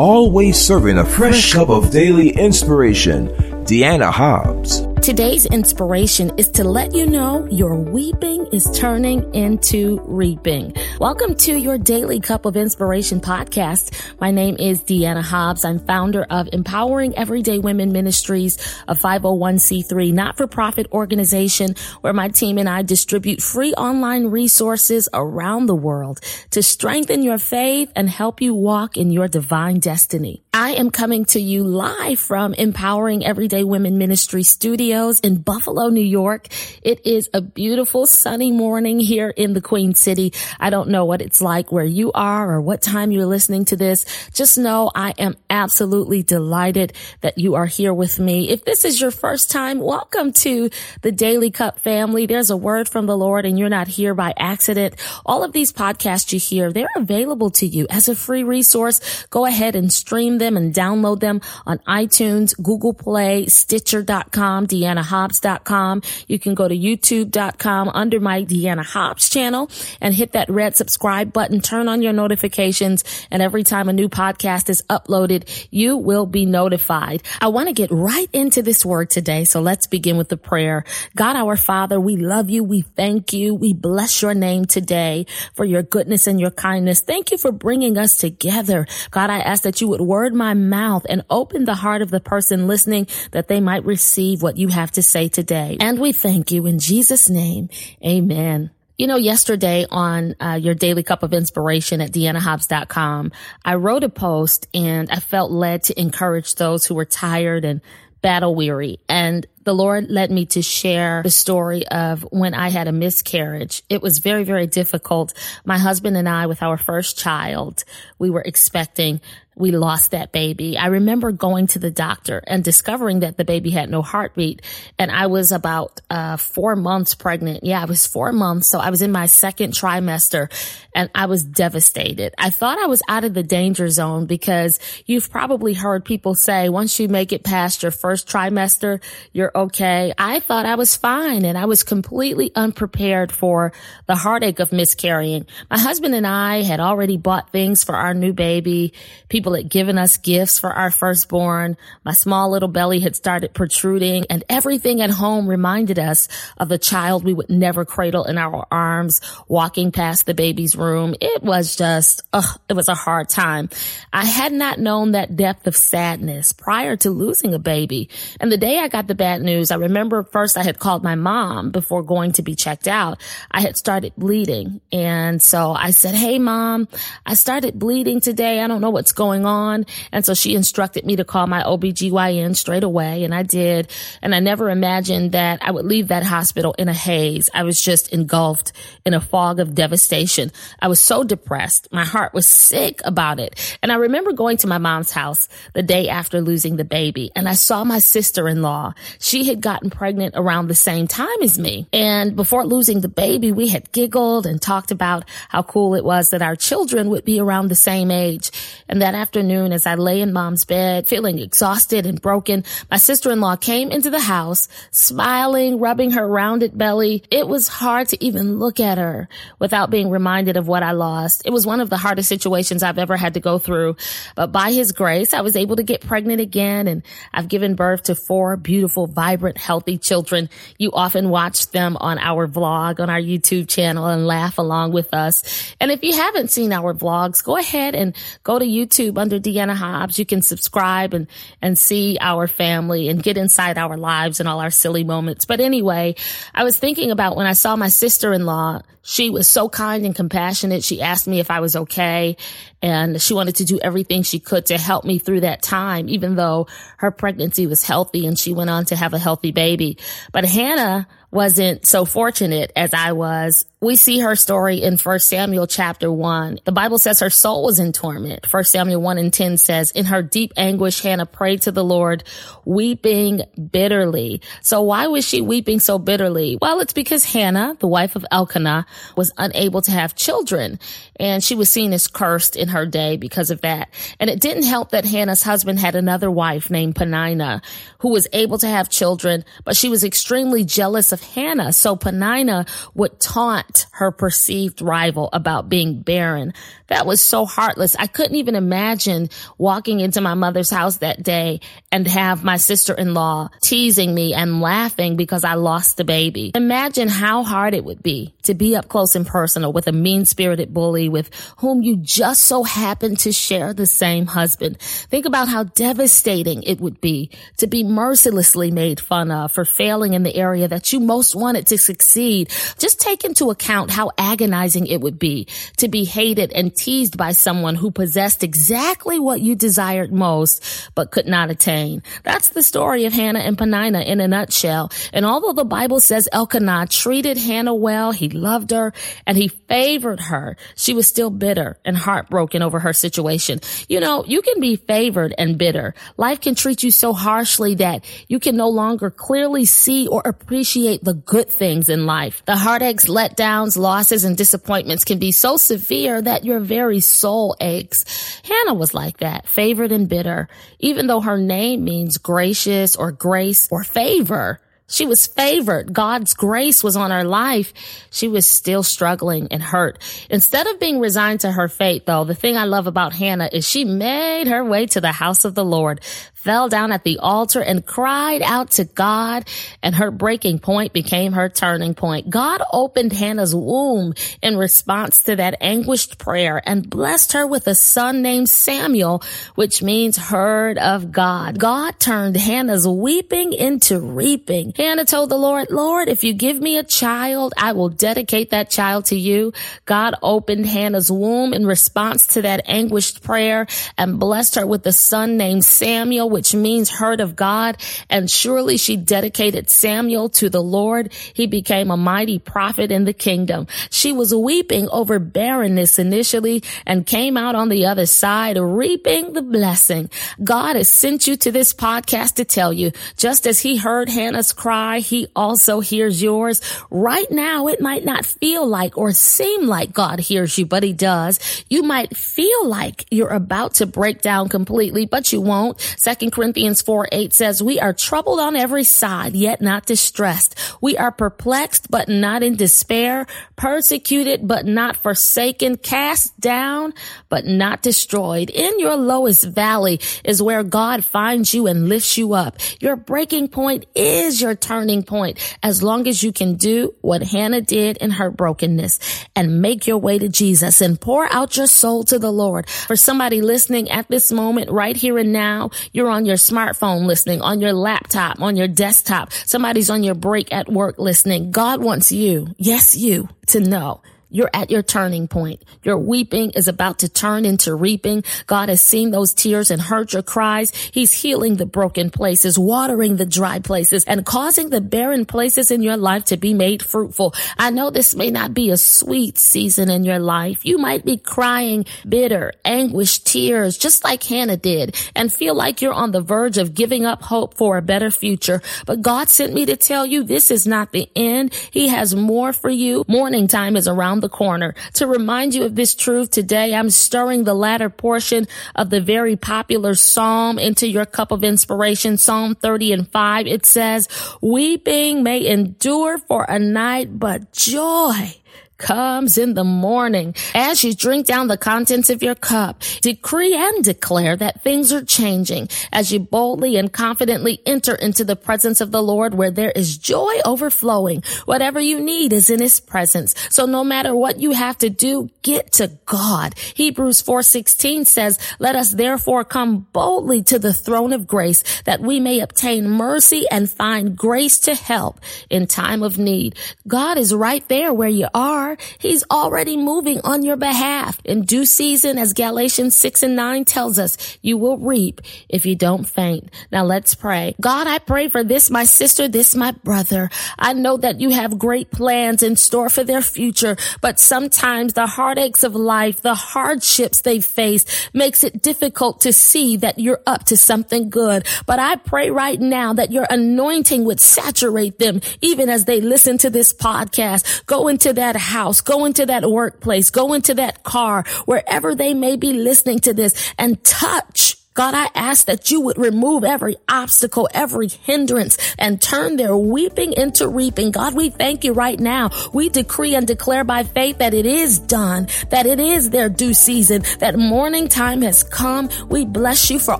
always serving a fresh cup of daily inspiration, Deanna Hobbs. Today's inspiration is to let you know your weeping is turning into reaping. Welcome to your daily cup of inspiration podcast. My name is Deanna Hobbs. I'm founder of Empowering Everyday Women Ministries, a 501c3 not-for-profit organization where my team and I distribute free online resources around the world to strengthen your faith and help you walk in your divine destiny. I am coming to you live from Empowering Everyday Women Ministry Studios in Buffalo, New York. It is a beautiful sunny morning here in the Queen City. I don't know what it's like where you are or what time you're listening to this. Just know I am absolutely delighted that you are here with me. If this is your first time, welcome to the Daily Cup family. There's a word from the Lord and you're not here by accident. All of these podcasts you hear, they're available to you as a free resource. Go ahead and stream them and download them on iTunes, Google Play, Stitcher.com, DeannaHobbs.com. You can go to YouTube.com under my Deanna Hobbs channel and hit that red subscribe button, turn on your notifications, and every time a new podcast is uploaded, you will be notified. I want to get right into this word today. So let's begin with the prayer. God, our Father, we love you. We thank you. We bless your name today for your goodness and your kindness. Thank you for bringing us together. God, I ask that you would word my mouth and open the heart of the person listening that they might receive what you have to say today. And we thank you in Jesus name. Amen. You know, yesterday on uh, your daily cup of inspiration at deannahobbs.com, I wrote a post and I felt led to encourage those who were tired and battle weary. And the Lord led me to share the story of when I had a miscarriage. It was very, very difficult. My husband and I, with our first child, we were expecting we lost that baby. I remember going to the doctor and discovering that the baby had no heartbeat. And I was about uh, four months pregnant. Yeah, I was four months. So I was in my second trimester and I was devastated. I thought I was out of the danger zone because you've probably heard people say once you make it past your first trimester, you're okay. I thought I was fine and I was completely unprepared for the heartache of miscarrying. My husband and I had already bought things for our new baby. People had given us gifts for our firstborn. My small little belly had started protruding and everything at home reminded us of the child we would never cradle in our arms walking past the baby's room. It was just, ugh, it was a hard time. I had not known that depth of sadness prior to losing a baby. And the day I got the bad news, I remember first I had called my mom before going to be checked out. I had started bleeding. And so I said, Hey mom, I started bleeding today. I don't know what's going on. And so she instructed me to call my OBGYN straight away. And I did. And I never imagined that I would leave that hospital in a haze. I was just engulfed in a fog of devastation. I was so depressed. My heart was sick about it. And I remember going to my mom's house the day after losing the baby and I saw my sister-in-law. She had gotten pregnant around the same time as me. And before losing the baby, we had giggled and talked about how cool it was that our children would be around the same age and that afternoon as I lay in mom's bed, feeling exhausted and broken, my sister-in-law came into the house, smiling, rubbing her rounded belly. It was hard to even look at her without being reminded of what I lost. It was one of the hardest situations I've ever had to go through. But by his grace, I was able to get pregnant again and I've given birth to four beautiful, vibrant, healthy children. You often watch them on our vlog on our YouTube channel and laugh along with us. And if you haven't seen our vlogs, go ahead and go to YouTube under Deanna Hobbs. You can subscribe and, and see our family and get inside our lives and all our silly moments. But anyway, I was thinking about when I saw my sister-in-law, she was so kind and compassionate. She asked me if I was okay and she wanted to do everything she could to help me through that time, even though her pregnancy was healthy and she went on to have a healthy baby. But Hannah wasn't so fortunate as I was. We see her story in 1 Samuel chapter 1. The Bible says her soul was in torment. 1 Samuel 1 and 10 says, in her deep anguish, Hannah prayed to the Lord, weeping bitterly. So why was she weeping so bitterly? Well, it's because Hannah, the wife of Elkanah, was unable to have children and she was seen as cursed in her day because of that. And it didn't help that Hannah's husband had another wife named Penina who was able to have children, but she was extremely jealous of Hannah. So Penina would taunt her perceived rival about being barren. That was so heartless. I couldn't even imagine walking into my mother's house that day and have my sister-in-law teasing me and laughing because I lost the baby. Imagine how hard it would be to be up close and personal with a mean-spirited bully with whom you just so happen to share the same husband. Think about how devastating it would be to be mercilessly made fun of for failing in the area that you most wanted to succeed. Just take into account how agonizing it would be to be hated and teased by someone who possessed exactly what you desired most, but could not attain. That's the story of Hannah and Penina in a nutshell. And although the Bible says Elkanah treated Hannah well, he loved her and he favored her, she was still bitter and heartbroken over her situation. You know, you can be favored and bitter. Life can treat you so harshly that you can no longer clearly see or appreciate the good things in life. The heartaches, letdowns, losses, and disappointments can be so severe that your very soul aches. Hannah was like that, favored and bitter, even though her name means gracious or grace or favor. She was favored. God's grace was on her life. She was still struggling and hurt. Instead of being resigned to her fate, though, the thing I love about Hannah is she made her way to the house of the Lord fell down at the altar and cried out to God and her breaking point became her turning point. God opened Hannah's womb in response to that anguished prayer and blessed her with a son named Samuel, which means heard of God. God turned Hannah's weeping into reaping. Hannah told the Lord, Lord, if you give me a child, I will dedicate that child to you. God opened Hannah's womb in response to that anguished prayer and blessed her with a son named Samuel which means heard of God. And surely she dedicated Samuel to the Lord. He became a mighty prophet in the kingdom. She was weeping over barrenness initially and came out on the other side reaping the blessing. God has sent you to this podcast to tell you, just as he heard Hannah's cry, he also hears yours. Right now, it might not feel like or seem like God hears you, but he does. You might feel like you're about to break down completely, but you won't. Second Corinthians 4 8 says, We are troubled on every side, yet not distressed. We are perplexed, but not in despair, persecuted, but not forsaken, cast down, but not destroyed. In your lowest valley is where God finds you and lifts you up. Your breaking point is your turning point as long as you can do what Hannah did in her brokenness and make your way to Jesus and pour out your soul to the Lord. For somebody listening at this moment, right here and now, you're on your smartphone listening, on your laptop, on your desktop. Somebody's on your break at work listening. God wants you, yes, you, to know you're at your turning point. Your weeping is about to turn into reaping. God has seen those tears and heard your cries. He's healing the broken places, watering the dry places, and causing the barren places in your life to be made fruitful. I know this may not be a sweet season in your life. You might be crying bitter, anguished tears, just like Hannah did, and feel like you're on the verge of giving up hope for a better future. But God sent me to tell you this is not the end. He has more for you. Morning time is around the corner. To remind you of this truth today, I'm stirring the latter portion of the very popular Psalm into your cup of inspiration. Psalm 30 and 5. It says, weeping may endure for a night, but joy comes in the morning. As you drink down the contents of your cup, decree and declare that things are changing as you boldly and confidently enter into the presence of the Lord where there is joy overflowing. Whatever you need is in his presence. So no matter what you have to do, get to God. Hebrews 4:16 says, "Let us therefore come boldly to the throne of grace that we may obtain mercy and find grace to help in time of need." God is right there where you are are, he's already moving on your behalf. In due season, as Galatians 6 and 9 tells us, you will reap if you don't faint. Now let's pray. God, I pray for this, my sister, this, my brother. I know that you have great plans in store for their future, but sometimes the heartaches of life, the hardships they face makes it difficult to see that you're up to something good. But I pray right now that your anointing would saturate them even as they listen to this podcast. Go into that house house, go into that workplace, go into that car, wherever they may be listening to this and touch God, I ask that you would remove every obstacle, every hindrance and turn their weeping into reaping. God, we thank you right now. We decree and declare by faith that it is done, that it is their due season, that morning time has come. We bless you for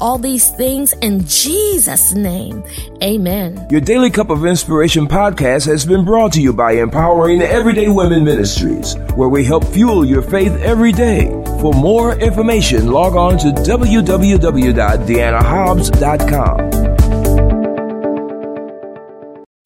all these things in Jesus' name. Amen. Your Daily Cup of Inspiration podcast has been brought to you by Empowering Everyday Women Ministries, where we help fuel your faith every day. For more information, log on to www www.deannahobbs.com.